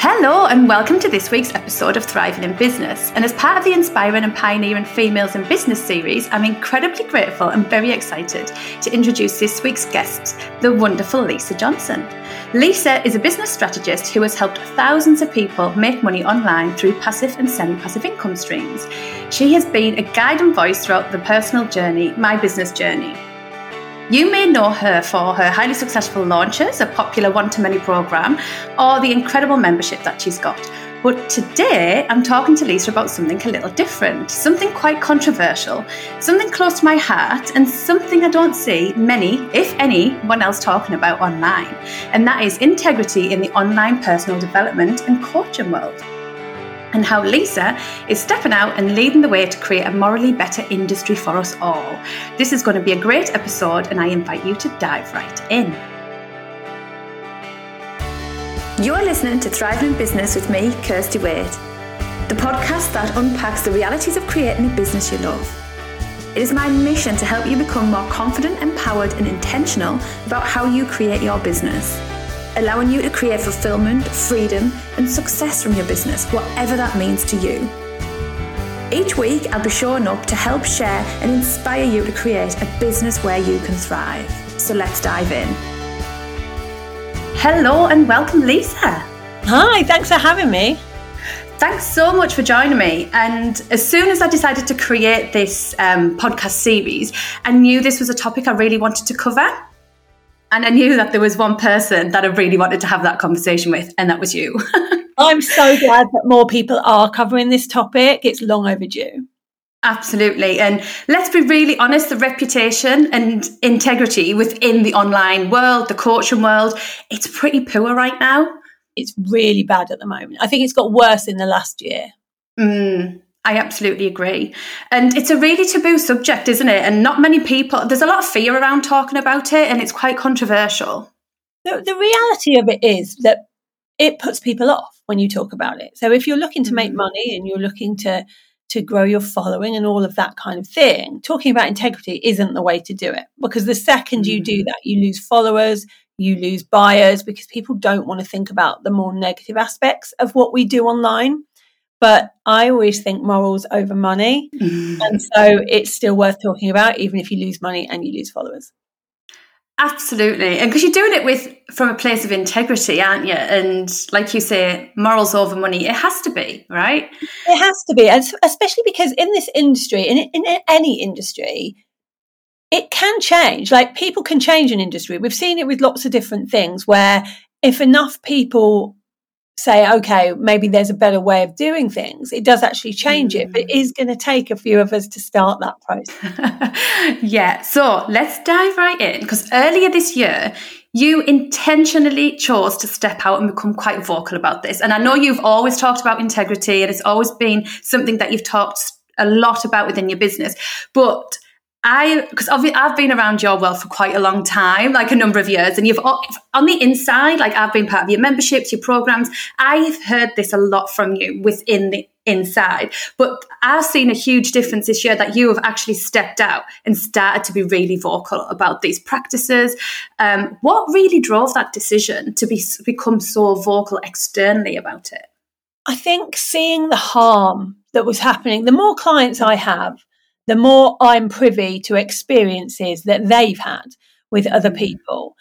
Hello, and welcome to this week's episode of Thriving in Business. And as part of the Inspiring and Pioneering Females in Business series, I'm incredibly grateful and very excited to introduce this week's guest, the wonderful Lisa Johnson. Lisa is a business strategist who has helped thousands of people make money online through passive and semi passive income streams. She has been a guide and voice throughout the personal journey, my business journey. You may know her for her highly successful launches, a popular one to many program, or the incredible membership that she's got. But today I'm talking to Lisa about something a little different, something quite controversial, something close to my heart, and something I don't see many, if anyone else talking about online. And that is integrity in the online personal development and coaching world and how Lisa is stepping out and leading the way to create a morally better industry for us all. This is going to be a great episode, and I invite you to dive right in. You're listening to Thriving in Business with me, Kirsty Waite, the podcast that unpacks the realities of creating a business you love. It is my mission to help you become more confident, empowered, and intentional about how you create your business allowing you to create fulfillment, freedom, and success from your business, whatever that means to you. Each week, I'll be showing up to help share and inspire you to create a business where you can thrive. So let's dive in. Hello and welcome, Lisa. Hi, thanks for having me. Thanks so much for joining me. And as soon as I decided to create this um, podcast series, I knew this was a topic I really wanted to cover. And I knew that there was one person that I really wanted to have that conversation with, and that was you. I'm so glad that more people are covering this topic. It's long overdue. Absolutely. And let's be really honest the reputation and integrity within the online world, the coaching world, it's pretty poor right now. It's really bad at the moment. I think it's got worse in the last year. Mm, I absolutely agree. And it's a really taboo subject, isn't it? And not many people, there's a lot of fear around talking about it, and it's quite controversial. The, the reality of it is that it puts people off when you talk about it. So if you're looking to make mm. money and you're looking to to grow your following and all of that kind of thing, talking about integrity isn't the way to do it because the second you do mm. that, you lose followers, you lose buyers because people don't want to think about the more negative aspects of what we do online. But I always think morals over money. Mm. And so it's still worth talking about, even if you lose money and you lose followers. Absolutely. And because you're doing it with from a place of integrity, aren't you? And like you say, morals over money, it has to be, right? It has to be. And especially because in this industry, in, in any industry, it can change. Like people can change an industry. We've seen it with lots of different things where if enough people say, okay, maybe there's a better way of doing things. It does actually change mm. it, but it is going to take a few of us to start that process. yeah. So let's dive right in because earlier this year, you intentionally chose to step out and become quite vocal about this. And I know you've always talked about integrity and it's always been something that you've talked a lot about within your business. But I, because I've been around your world for quite a long time, like a number of years, and you've on the inside, like I've been part of your memberships, your programs. I've heard this a lot from you within the inside, but I've seen a huge difference this year that you have actually stepped out and started to be really vocal about these practices. Um, what really drove that decision to be become so vocal externally about it? I think seeing the harm that was happening, the more clients I have, the more I'm privy to experiences that they've had with other mm. people.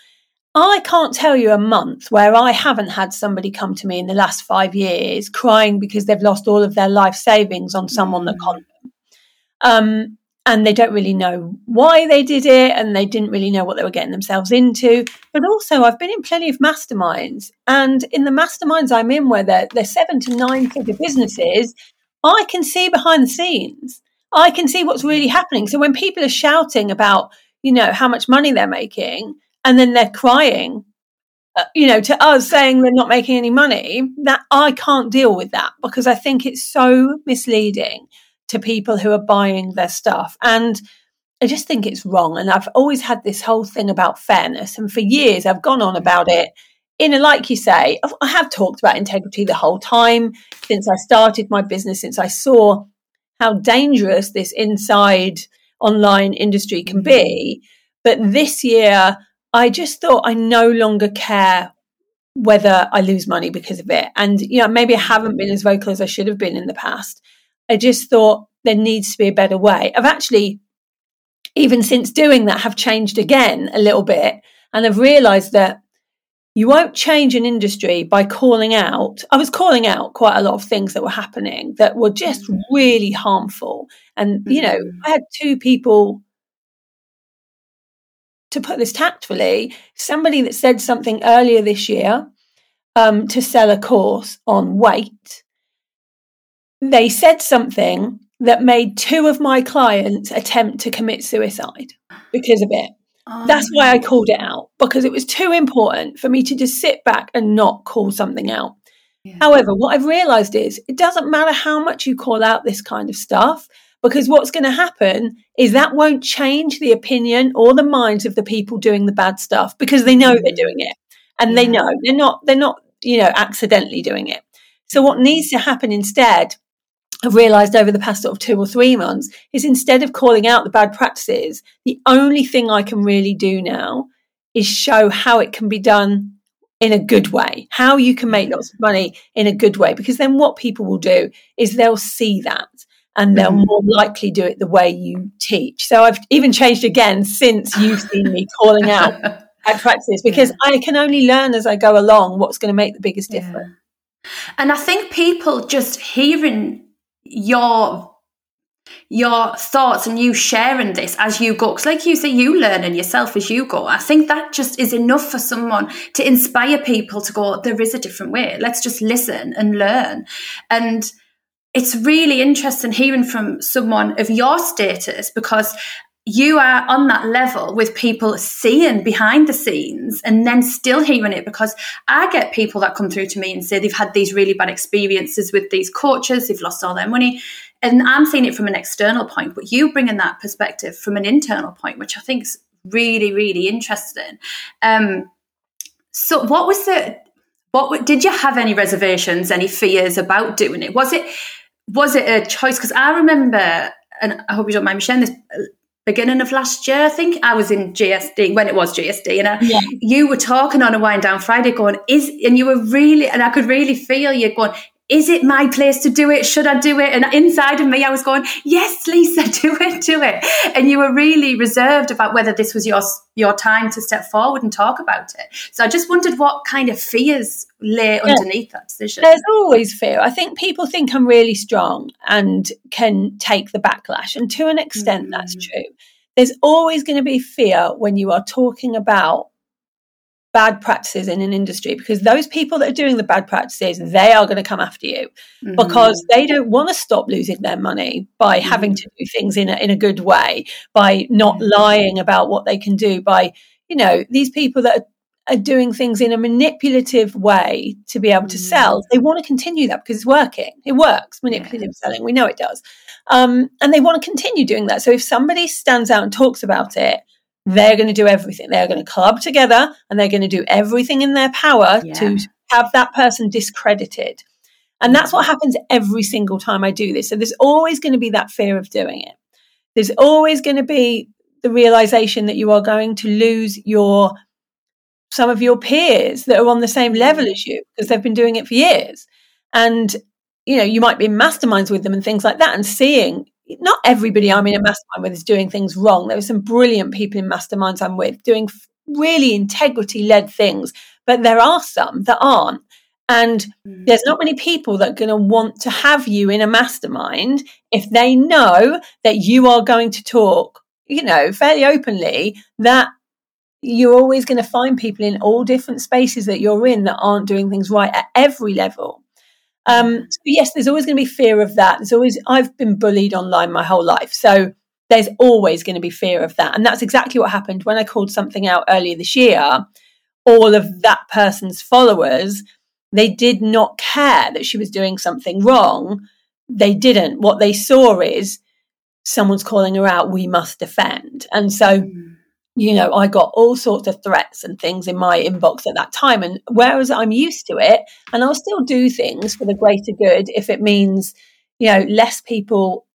I can't tell you a month where I haven't had somebody come to me in the last five years crying because they've lost all of their life savings on someone that conned them. Um, and they don't really know why they did it and they didn't really know what they were getting themselves into. But also, I've been in plenty of masterminds, and in the masterminds I'm in, where they're, they're seven to nine figure businesses, I can see behind the scenes. I can see what's really happening. So when people are shouting about, you know, how much money they're making, and then they're crying, uh, you know, to us saying they're not making any money, that I can't deal with that because I think it's so misleading to people who are buying their stuff. And I just think it's wrong. And I've always had this whole thing about fairness. And for years, I've gone on about it. In a, like you say, I have talked about integrity the whole time since I started my business, since I saw how dangerous this inside online industry can mm. be. But this year, I just thought I no longer care whether I lose money because of it. And, you know, maybe I mm. haven't been as vocal as I should have been in the past. I just thought there needs to be a better way. I've actually, even since doing that, have changed again a little bit. And I've realized that you won't change an industry by calling out. I was calling out quite a lot of things that were happening that were just mm. really harmful. And, you know, mm. I had two people to put this tactfully, somebody that said something earlier this year um, to sell a course on weight, they said something that made two of my clients attempt to commit suicide because of it. That's why I called it out because it was too important for me to just sit back and not call something out. Yeah. However, what I've realized is it doesn't matter how much you call out this kind of stuff because what's going to happen is that won't change the opinion or the minds of the people doing the bad stuff because they know they're mm. doing it and yeah. they know they're not they're not you know accidentally doing it so what needs to happen instead I've realized over the past sort of two or three months is instead of calling out the bad practices, the only thing I can really do now is show how it can be done in a good way, how you can make lots of money in a good way. Because then what people will do is they'll see that and they'll mm. more likely do it the way you teach. So I've even changed again since you've seen me calling out at practice because. I can only learn as I go along what's going to make the biggest yeah. difference. And I think people just hearing your your thoughts and you sharing this as you go. Because like you say you learning yourself as you go. I think that just is enough for someone to inspire people to go there is a different way. Let's just listen and learn. And it's really interesting hearing from someone of your status because you are on that level with people seeing behind the scenes and then still hearing it because I get people that come through to me and say they've had these really bad experiences with these coaches, they've lost all their money. And I'm seeing it from an external point, but you bring in that perspective from an internal point, which I think is really, really interesting. Um, so, what was the what did you have any reservations, any fears about doing it? Was it was it a choice? Because I remember, and I hope you don't mind me sharing this. Beginning of last year, I think I was in GSD when it was GSD, and I, yeah. you were talking on a wind down Friday, going, "Is," and you were really, and I could really feel you going, is it my place to do it? Should I do it? And inside of me, I was going, yes, Lisa, do it, do it. And you were really reserved about whether this was your, your time to step forward and talk about it. So I just wondered what kind of fears lay yeah. underneath that decision. There's always fear. I think people think I'm really strong and can take the backlash. And to an extent, mm. that's true. There's always going to be fear when you are talking about bad practices in an industry because those people that are doing the bad practices they are going to come after you mm-hmm. because they don't want to stop losing their money by mm-hmm. having to do things in a, in a good way by not lying about what they can do by you know these people that are, are doing things in a manipulative way to be able to sell mm-hmm. they want to continue that because it's working it works manipulative yes. selling we know it does um, and they want to continue doing that so if somebody stands out and talks about it they're going to do everything. They're going to club together and they're going to do everything in their power yeah. to have that person discredited. And that's what happens every single time I do this. So there's always going to be that fear of doing it. There's always going to be the realization that you are going to lose your some of your peers that are on the same level mm. as you because they've been doing it for years. And you know, you might be in masterminds with them and things like that and seeing not everybody I'm in a mastermind with is doing things wrong. There are some brilliant people in masterminds I'm with doing really integrity led things, but there are some that aren't. And mm. there's not many people that are going to want to have you in a mastermind if they know that you are going to talk, you know, fairly openly that you're always going to find people in all different spaces that you're in that aren't doing things right at every level. Um, so yes, there's always going to be fear of that. There's always I've been bullied online my whole life, so there's always going to be fear of that, and that's exactly what happened when I called something out earlier this year. All of that person's followers, they did not care that she was doing something wrong. They didn't. What they saw is someone's calling her out. We must defend, and so. Mm you know, I got all sorts of threats and things in my inbox at that time. And whereas I'm used to it, and I'll still do things for the greater good if it means, you know, less people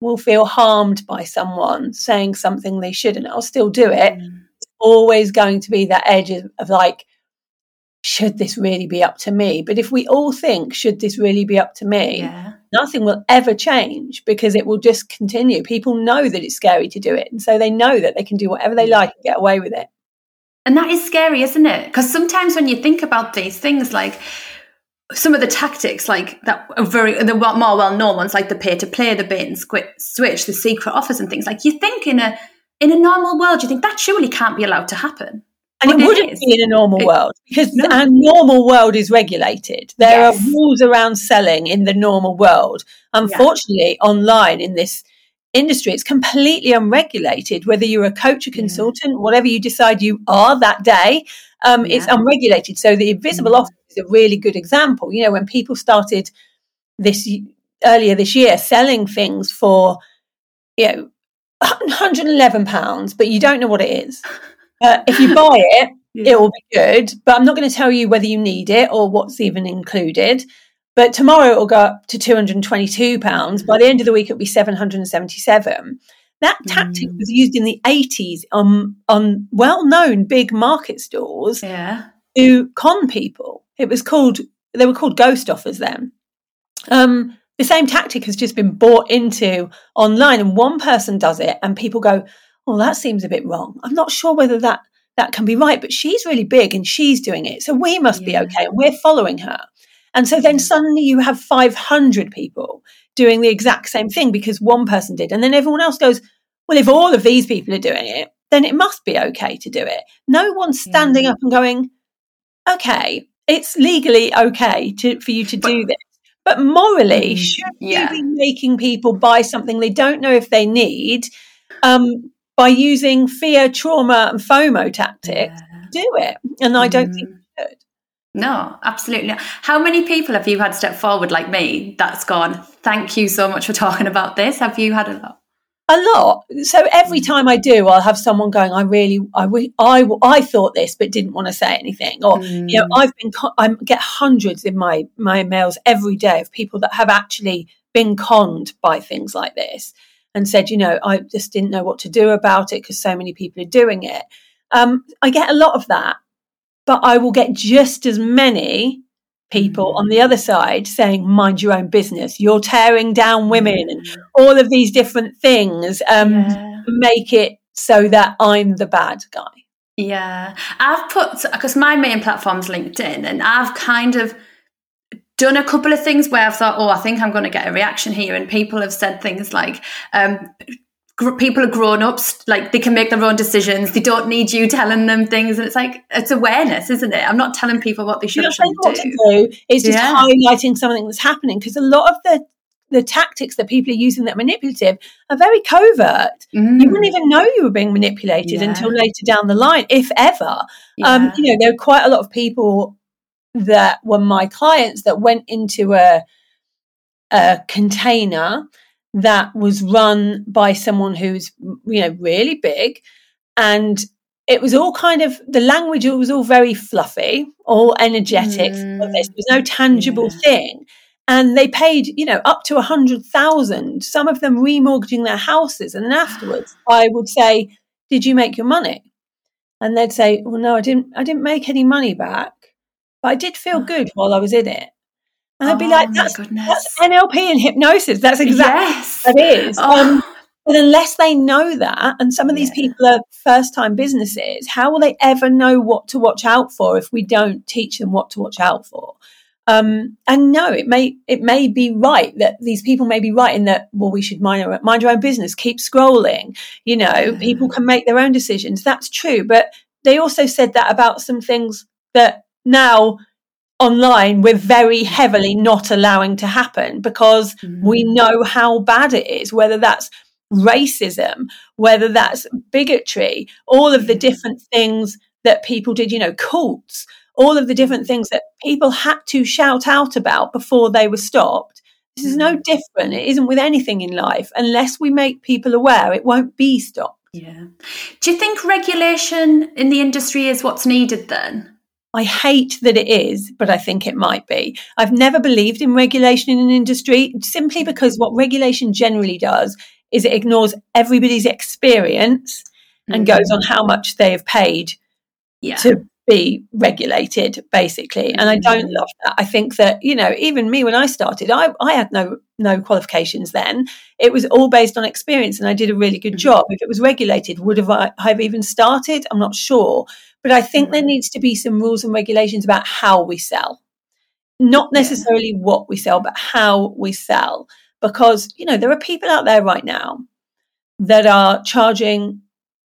will feel harmed by someone saying something they shouldn't, I'll still do it. Mm. It's always going to be that edge of, of like, should this really be up to me? But if we all think, should this really be up to me? Yeah. Nothing will ever change because it will just continue. People know that it's scary to do it. And so they know that they can do whatever they like and get away with it. And that is scary, isn't it? Because sometimes when you think about these things, like some of the tactics, like that are very the more well known ones, like the pay to play, the bait and switch, the secret offers, and things like you think in a in a normal world, you think that surely can't be allowed to happen. And it, it wouldn't be in a normal it, world because no. our normal world is regulated. There yes. are rules around selling in the normal world. Unfortunately, yeah. online in this industry, it's completely unregulated. Whether you're a coach, a consultant, yeah. whatever you decide you are that day, um, yeah. it's unregulated. So the invisible mm. offer is a really good example. You know, when people started this earlier this year selling things for, you know, 111 pounds, but you don't know what it is. Uh, if you buy it, yeah. it will be good, but I'm not going to tell you whether you need it or what's even included. But tomorrow it will go up to 222 pounds. By the end of the week, it'll be 777. That tactic mm. was used in the 80s on on well-known big market stores yeah. to con people. It was called they were called ghost offers then. Um, the same tactic has just been bought into online, and one person does it, and people go, well, that seems a bit wrong. I'm not sure whether that that can be right, but she's really big and she's doing it. So we must yeah. be okay. And we're following her. And so then suddenly you have 500 people doing the exact same thing because one person did. And then everyone else goes, well, if all of these people are doing it, then it must be okay to do it. No one's standing yeah. up and going, okay, it's legally okay to, for you to do this. But morally, mm, should yeah. you be making people buy something they don't know if they need um, by using fear, trauma, and FOMO tactics, yeah. do it. And I don't mm. think you should. No, absolutely. How many people have you had step forward like me that's gone, thank you so much for talking about this? Have you had a lot? A lot. So every mm. time I do, I'll have someone going, I really, I, I, I thought this, but didn't want to say anything. Or, mm. you know, mm. I've been, I get hundreds in my, my mails every day of people that have actually been conned by things like this and said, you know, I just didn't know what to do about it because so many people are doing it. Um, I get a lot of that, but I will get just as many people mm. on the other side saying, mind your own business. You're tearing down women and mm. all of these different things um, yeah. make it so that I'm the bad guy. Yeah. I've put, because my main platform's LinkedIn, and I've kind of done a couple of things where I've thought, oh, I think I'm going to get a reaction here. And people have said things like, um, gr- people are grown ups, like they can make their own decisions. They don't need you telling them things. And it's like, it's awareness, isn't it? I'm not telling people what they should, shouldn't do. do. It's just yeah. highlighting something that's happening because a lot of the the tactics that people are using that are manipulative are very covert. Mm. You wouldn't even know you were being manipulated yeah. until later down the line, if ever. Um, yeah. Um, you know, there are quite a lot of people that were my clients that went into a, a container that was run by someone who's you know really big. And it was all kind of the language it was all very fluffy all energetic mm. there was no tangible yeah. thing. And they paid you know up to a hundred thousand some of them remortgaging their houses. And then afterwards i would say did you make your money? And they'd say well no i didn't i didn't make any money back but I did feel good while I was in it. And I'd be oh, like, that's, that's NLP and hypnosis. That's exactly yes. what it is. Oh. Um, but unless they know that, and some of these yeah. people are first time businesses, how will they ever know what to watch out for if we don't teach them what to watch out for? Um, and no, it may it may be right that these people may be right in that well we should mind our, mind our own business, keep scrolling. You know, yeah. people can make their own decisions. That's true, but they also said that about some things that now online we're very heavily not allowing to happen because mm. we know how bad it is whether that's racism whether that's bigotry all of the different things that people did you know cults all of the different mm. things that people had to shout out about before they were stopped. This is no mm. different. It isn't with anything in life. Unless we make people aware it won't be stopped. Yeah. Do you think regulation in the industry is what's needed then I hate that it is, but I think it might be. I've never believed in regulation in an industry simply because what regulation generally does is it ignores everybody's experience mm-hmm. and goes on how much they have paid yeah. to be regulated basically. And i don't love that. I think that you know even me when i started i, I had no no qualifications then. It was all based on experience and i did a really good job. If it was regulated would have i have even started? I'm not sure but i think there needs to be some rules and regulations about how we sell. Not necessarily what we sell but how we sell. Because you know there are people out there right now that are charging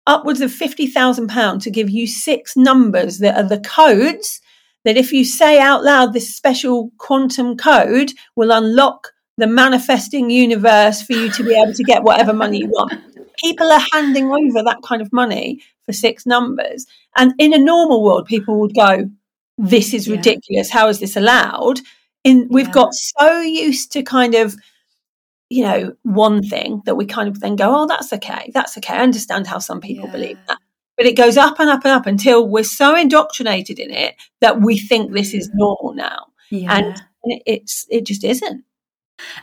upwards of £50,000 to give you six numbers that are the codes that if you say out loud this special quantum code will unlock the manifesting universe for you to be able to get whatever money you want. People are handing over that kind of money six numbers. And in a normal world, people would go, This is ridiculous. How is this allowed? In we've yeah. got so used to kind of you know, one thing that we kind of then go, oh, that's okay. That's okay. I understand how some people yeah. believe that. But it goes up and up and up until we're so indoctrinated in it that we think this is normal now. Yeah. And it's it just isn't.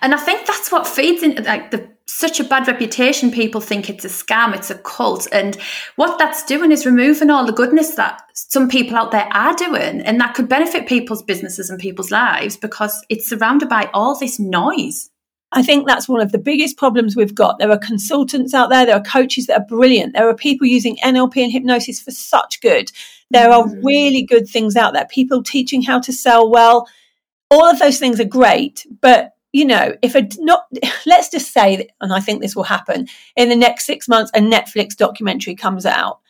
And I think that's what feeds into like the such a bad reputation. People think it's a scam, it's a cult. And what that's doing is removing all the goodness that some people out there are doing. And that could benefit people's businesses and people's lives because it's surrounded by all this noise. I think that's one of the biggest problems we've got. There are consultants out there, there are coaches that are brilliant, there are people using NLP and hypnosis for such good. There are mm. really good things out there, people teaching how to sell well. All of those things are great, but you know, if a not, let's just say, and I think this will happen in the next six months, a Netflix documentary comes out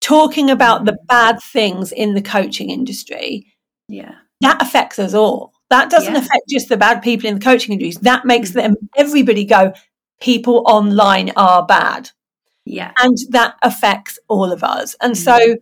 talking about the mm. bad things in the coaching industry. Yeah, that affects us all. That doesn't yeah. affect just the bad people in the coaching industry. That makes mm. them everybody go, people online are bad. Yeah. And that affects all of us. And mm-hmm. so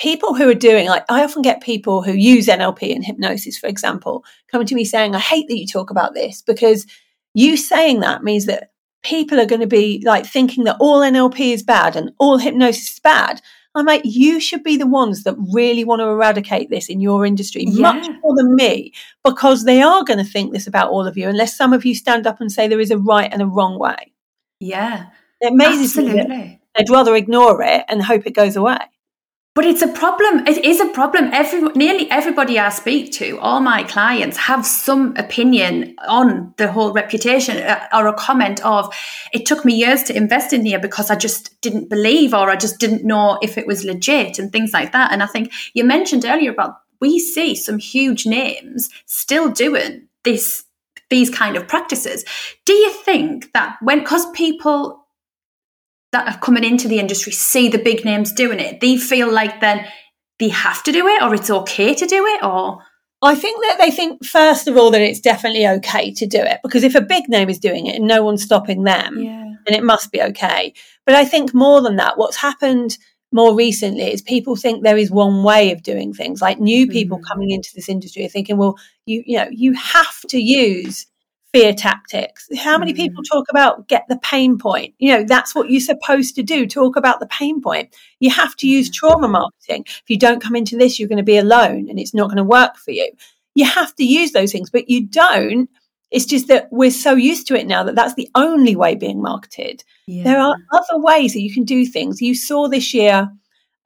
people who are doing like I often get people who use NLP and hypnosis, for example, coming to me saying, I hate that you talk about this because you saying that means that people are going to be like thinking that all NLP is bad and all hypnosis is bad. I'm like, you should be the ones that really want to eradicate this in your industry yeah. much more than me, because they are going to think this about all of you, unless some of you stand up and say there is a right and a wrong way. Yeah. It amazes Absolutely. me. They'd rather ignore it and hope it goes away. But it's a problem. It is a problem. Every, nearly everybody I speak to, all my clients, have some opinion on the whole reputation uh, or a comment of, it took me years to invest in here because I just didn't believe or I just didn't know if it was legit and things like that. And I think you mentioned earlier about we see some huge names still doing this these kind of practices. Do you think that when because people that are coming into the industry see the big names doing it, they feel like then they have to do it or it's okay to do it or I think that they think first of all that it's definitely okay to do it because if a big name is doing it and no one's stopping them, yeah. then it must be okay. But I think more than that, what's happened more recently is people think there is one way of doing things. Like new people mm. coming into this industry are thinking, well, you you know, you have to use fear tactics. How many mm-hmm. people talk about get the pain point? You know, that's what you're supposed to do, talk about the pain point. You have to use trauma marketing. If you don't come into this, you're going to be alone and it's not going to work for you. You have to use those things, but you don't. It's just that we're so used to it now that that's the only way being marketed. Yeah. There are other ways that you can do things. You saw this year,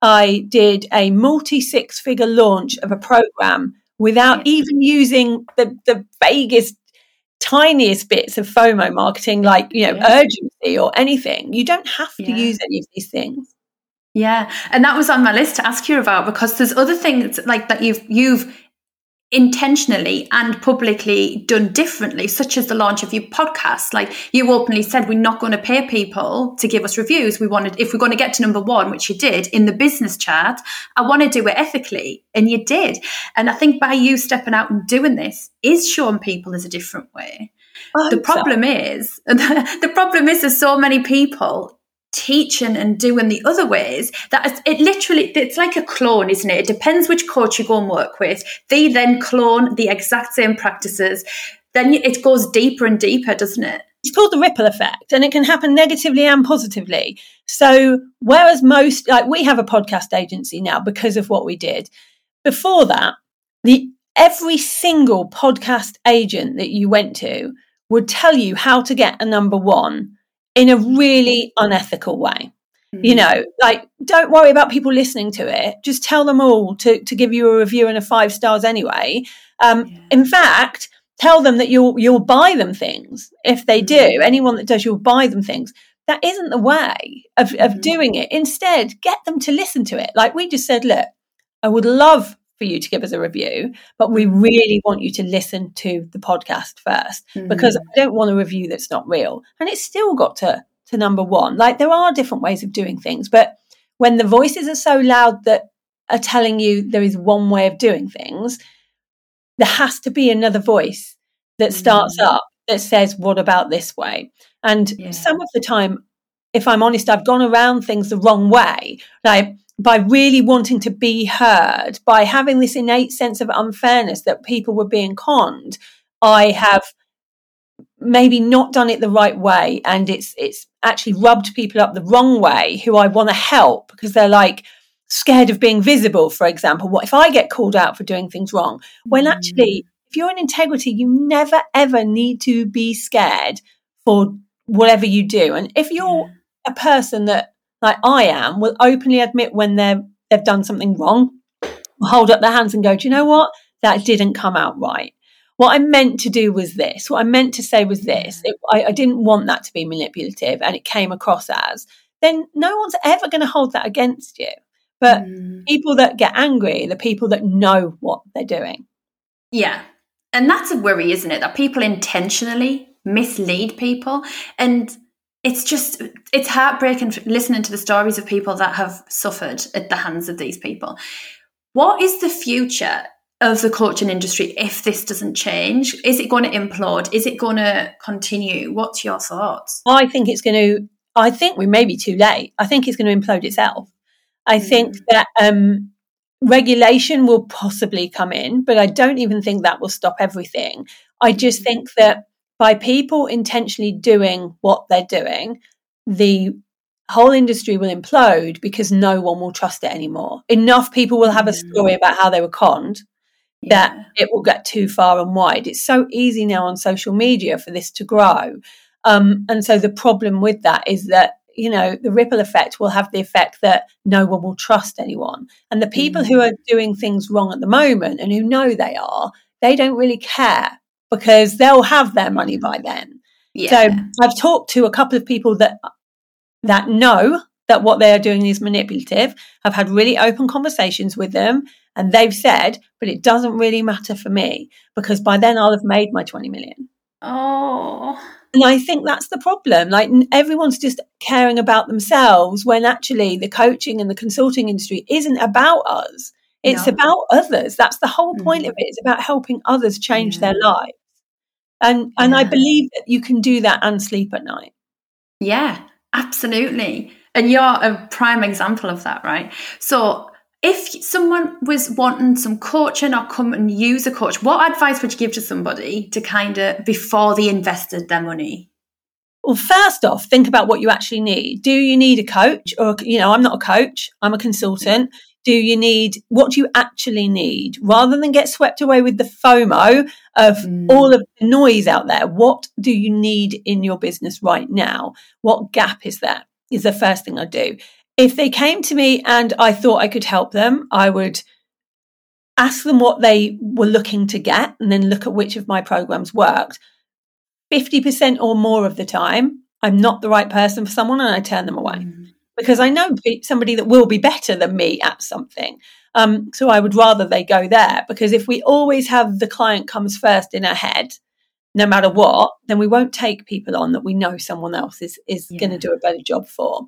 I did a multi six figure launch of a program without yeah. even using the, the vaguest tiniest bits of FOMO marketing, like, you know, yeah. urgency or anything. You don't have to yeah. use any of these things. Yeah. And that was on my list to ask you about because there's other things like that you've you've intentionally and publicly done differently, such as the launch of your podcast. Like you openly said, we're not going to pay people to give us reviews. We wanted, if we're going to get to number one, which you did in the business chart, I want to do it ethically. And you did. And I think by you stepping out and doing this is showing people there's a different way. The oh, problem so. is, the problem is there's so many people teaching and doing the other ways that it literally it's like a clone isn't it? It depends which coach you go and work with. They then clone the exact same practices. Then it goes deeper and deeper doesn't it? It's called the ripple effect and it can happen negatively and positively. So whereas most like we have a podcast agency now because of what we did. Before that the every single podcast agent that you went to would tell you how to get a number one in a really unethical way. Mm. You know, like don't worry about people listening to it. Just tell them all to, to give you a review and a five stars anyway. Um, yeah. In fact, tell them that you'll you'll buy them things if they do. Mm. Anyone that does, you'll buy them things. That isn't the way of, of mm. doing it. Instead, get them to listen to it. Like we just said, look, I would love for you to give us a review, but we mm. really want you to listen to the podcast first mm. because I don't want a review that's not real. And it's still got to to number one. Like there are different ways of doing things, but when the voices are so loud that are telling you there is one way of doing things, there has to be another voice that starts mm. up that says, What about this way? And yeah. some of the time, if I'm honest, I've gone around things the wrong way. Like by really wanting to be heard, by having this innate sense of unfairness that people were being conned, I have maybe not done it the right way and it's it's actually rubbed people up the wrong way who I want to help because they're like scared of being visible for example. What if I get called out for doing things wrong? When actually mm. if you're in integrity you never ever need to be scared for whatever you do. And if you're a person that like I am will openly admit when they're they've done something wrong hold up their hands and go do you know what that didn't come out right what I meant to do was this. What I meant to say was this. It, I, I didn't want that to be manipulative, and it came across as. Then no one's ever going to hold that against you. But mm. people that get angry, the people that know what they're doing. Yeah. And that's a worry, isn't it? That people intentionally mislead people. And it's just, it's heartbreaking listening to the stories of people that have suffered at the hands of these people. What is the future of the coaching industry if this doesn't change? Is it going to implode? Is it going to continue? What's your thoughts? I think it's going to, I think we may be too late. I think it's going to implode itself. I mm. think that um, regulation will possibly come in, but I don't even think that will stop everything. I just mm. think that by people intentionally doing what they're doing, the whole industry will implode because no one will trust it anymore. Enough people will have a mm. story about how they were conned that yeah. it will get too far and wide. It's so easy now on social media for this to grow. Um, and so the problem with that is that, you know, the ripple effect will have the effect that no one will trust anyone. And the people mm. who are doing things wrong at the moment and who know they are, they don't really care because they'll have their money by then. Yeah. So I've talked to a couple of people that that know that what they are doing is manipulative. I've had really open conversations with them and they've said, but it doesn't really matter for me because by then I'll have made my 20 million. Oh. And I think that's the problem. Like everyone's just caring about themselves when actually the coaching and the consulting industry isn't about us. It's no. about others. That's the whole point mm. of it. It's about helping others change yeah. their lives. And and yeah. I believe that you can do that and sleep at night. Yeah, absolutely. And you're a prime example of that, right? So if someone was wanting some coaching or come and use a coach, what advice would you give to somebody to kind of before they invested their money? Well, first off, think about what you actually need. Do you need a coach? Or, you know, I'm not a coach, I'm a consultant. Do you need what do you actually need rather than get swept away with the FOMO of mm. all of the noise out there? What do you need in your business right now? What gap is there? Is the first thing I do if they came to me and I thought I could help them, I would ask them what they were looking to get and then look at which of my programs worked. 50% or more of the time, I'm not the right person for someone and I turn them away mm. Because I know somebody that will be better than me at something. Um, so I would rather they go there because if we always have the client comes first in our head, no matter what, then we won't take people on that we know someone else is, is yeah. going to do a better job for.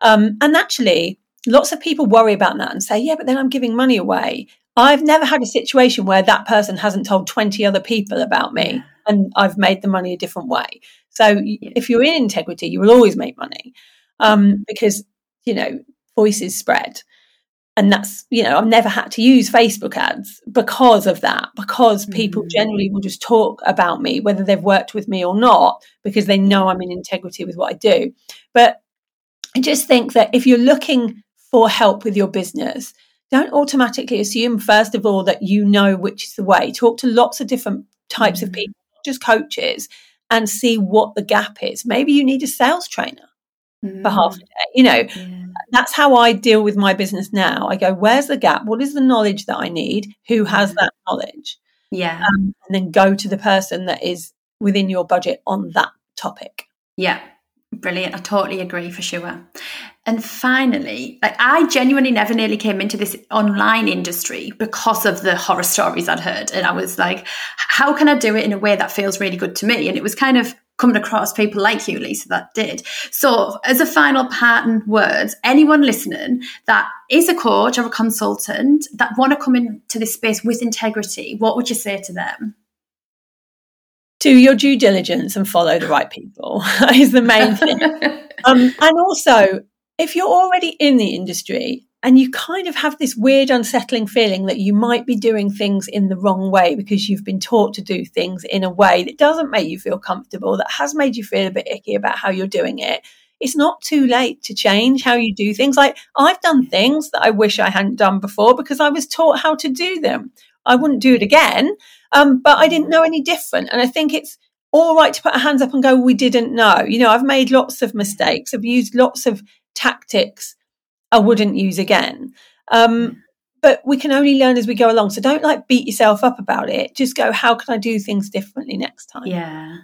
Um, and actually, lots of people worry about that and say, yeah, but then I'm giving money away. I've never had a situation where that person hasn't told 20 other people about me and I've made the money a different way. So if you're in integrity, you will always make money um, because, you know, voices spread. And that's, you know, I've never had to use Facebook ads because of that, because people mm-hmm. generally will just talk about me, whether they've worked with me or not, because they know I'm in integrity with what I do. But I just think that if you're looking for help with your business, don't automatically assume, first of all, that you know which is the way. Talk to lots of different types mm-hmm. of people, just coaches, and see what the gap is. Maybe you need a sales trainer. Mm. for half a day. You know, yeah. that's how I deal with my business now. I go, where's the gap? What is the knowledge that I need? Who has mm. that knowledge? Yeah. Um, and then go to the person that is within your budget on that topic. Yeah. Brilliant. I totally agree for sure. And finally, like I genuinely never nearly came into this online industry because of the horror stories I'd heard. And I was like, how can I do it in a way that feels really good to me? And it was kind of coming across people like you, Lisa, that did. So, as a final parting words, anyone listening that is a coach or a consultant that want to come into this space with integrity, what would you say to them? Do your due diligence and follow the right people is the main thing. um, and also, if you're already in the industry and you kind of have this weird, unsettling feeling that you might be doing things in the wrong way because you've been taught to do things in a way that doesn't make you feel comfortable, that has made you feel a bit icky about how you're doing it, it's not too late to change how you do things. Like I've done things that I wish I hadn't done before because I was taught how to do them. I wouldn't do it again, um, but I didn't know any different. And I think it's all right to put our hands up and go, we didn't know. You know, I've made lots of mistakes. I've used lots of tactics I wouldn't use again. Um, mm. but we can only learn as we go along. So don't like beat yourself up about it. Just go, how can I do things differently next time? Yeah.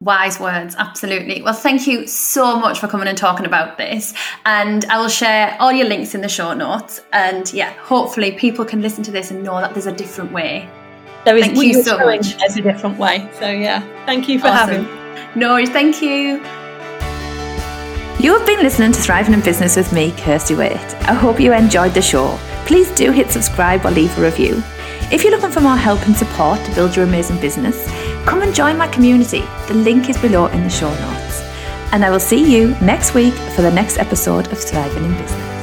Wise words, absolutely. Well, thank you so much for coming and talking about this. And I will share all your links in the show notes. And yeah, hopefully people can listen to this and know that there's a different way. There is thank you so much. There's a different way. So yeah, thank you for awesome. having. No thank you. You have been listening to Thriving in Business with me, Kirsty Waite. I hope you enjoyed the show. Please do hit subscribe or leave a review. If you're looking for more help and support to build your amazing business, come and join my community. The link is below in the show notes. And I will see you next week for the next episode of Thriving in Business.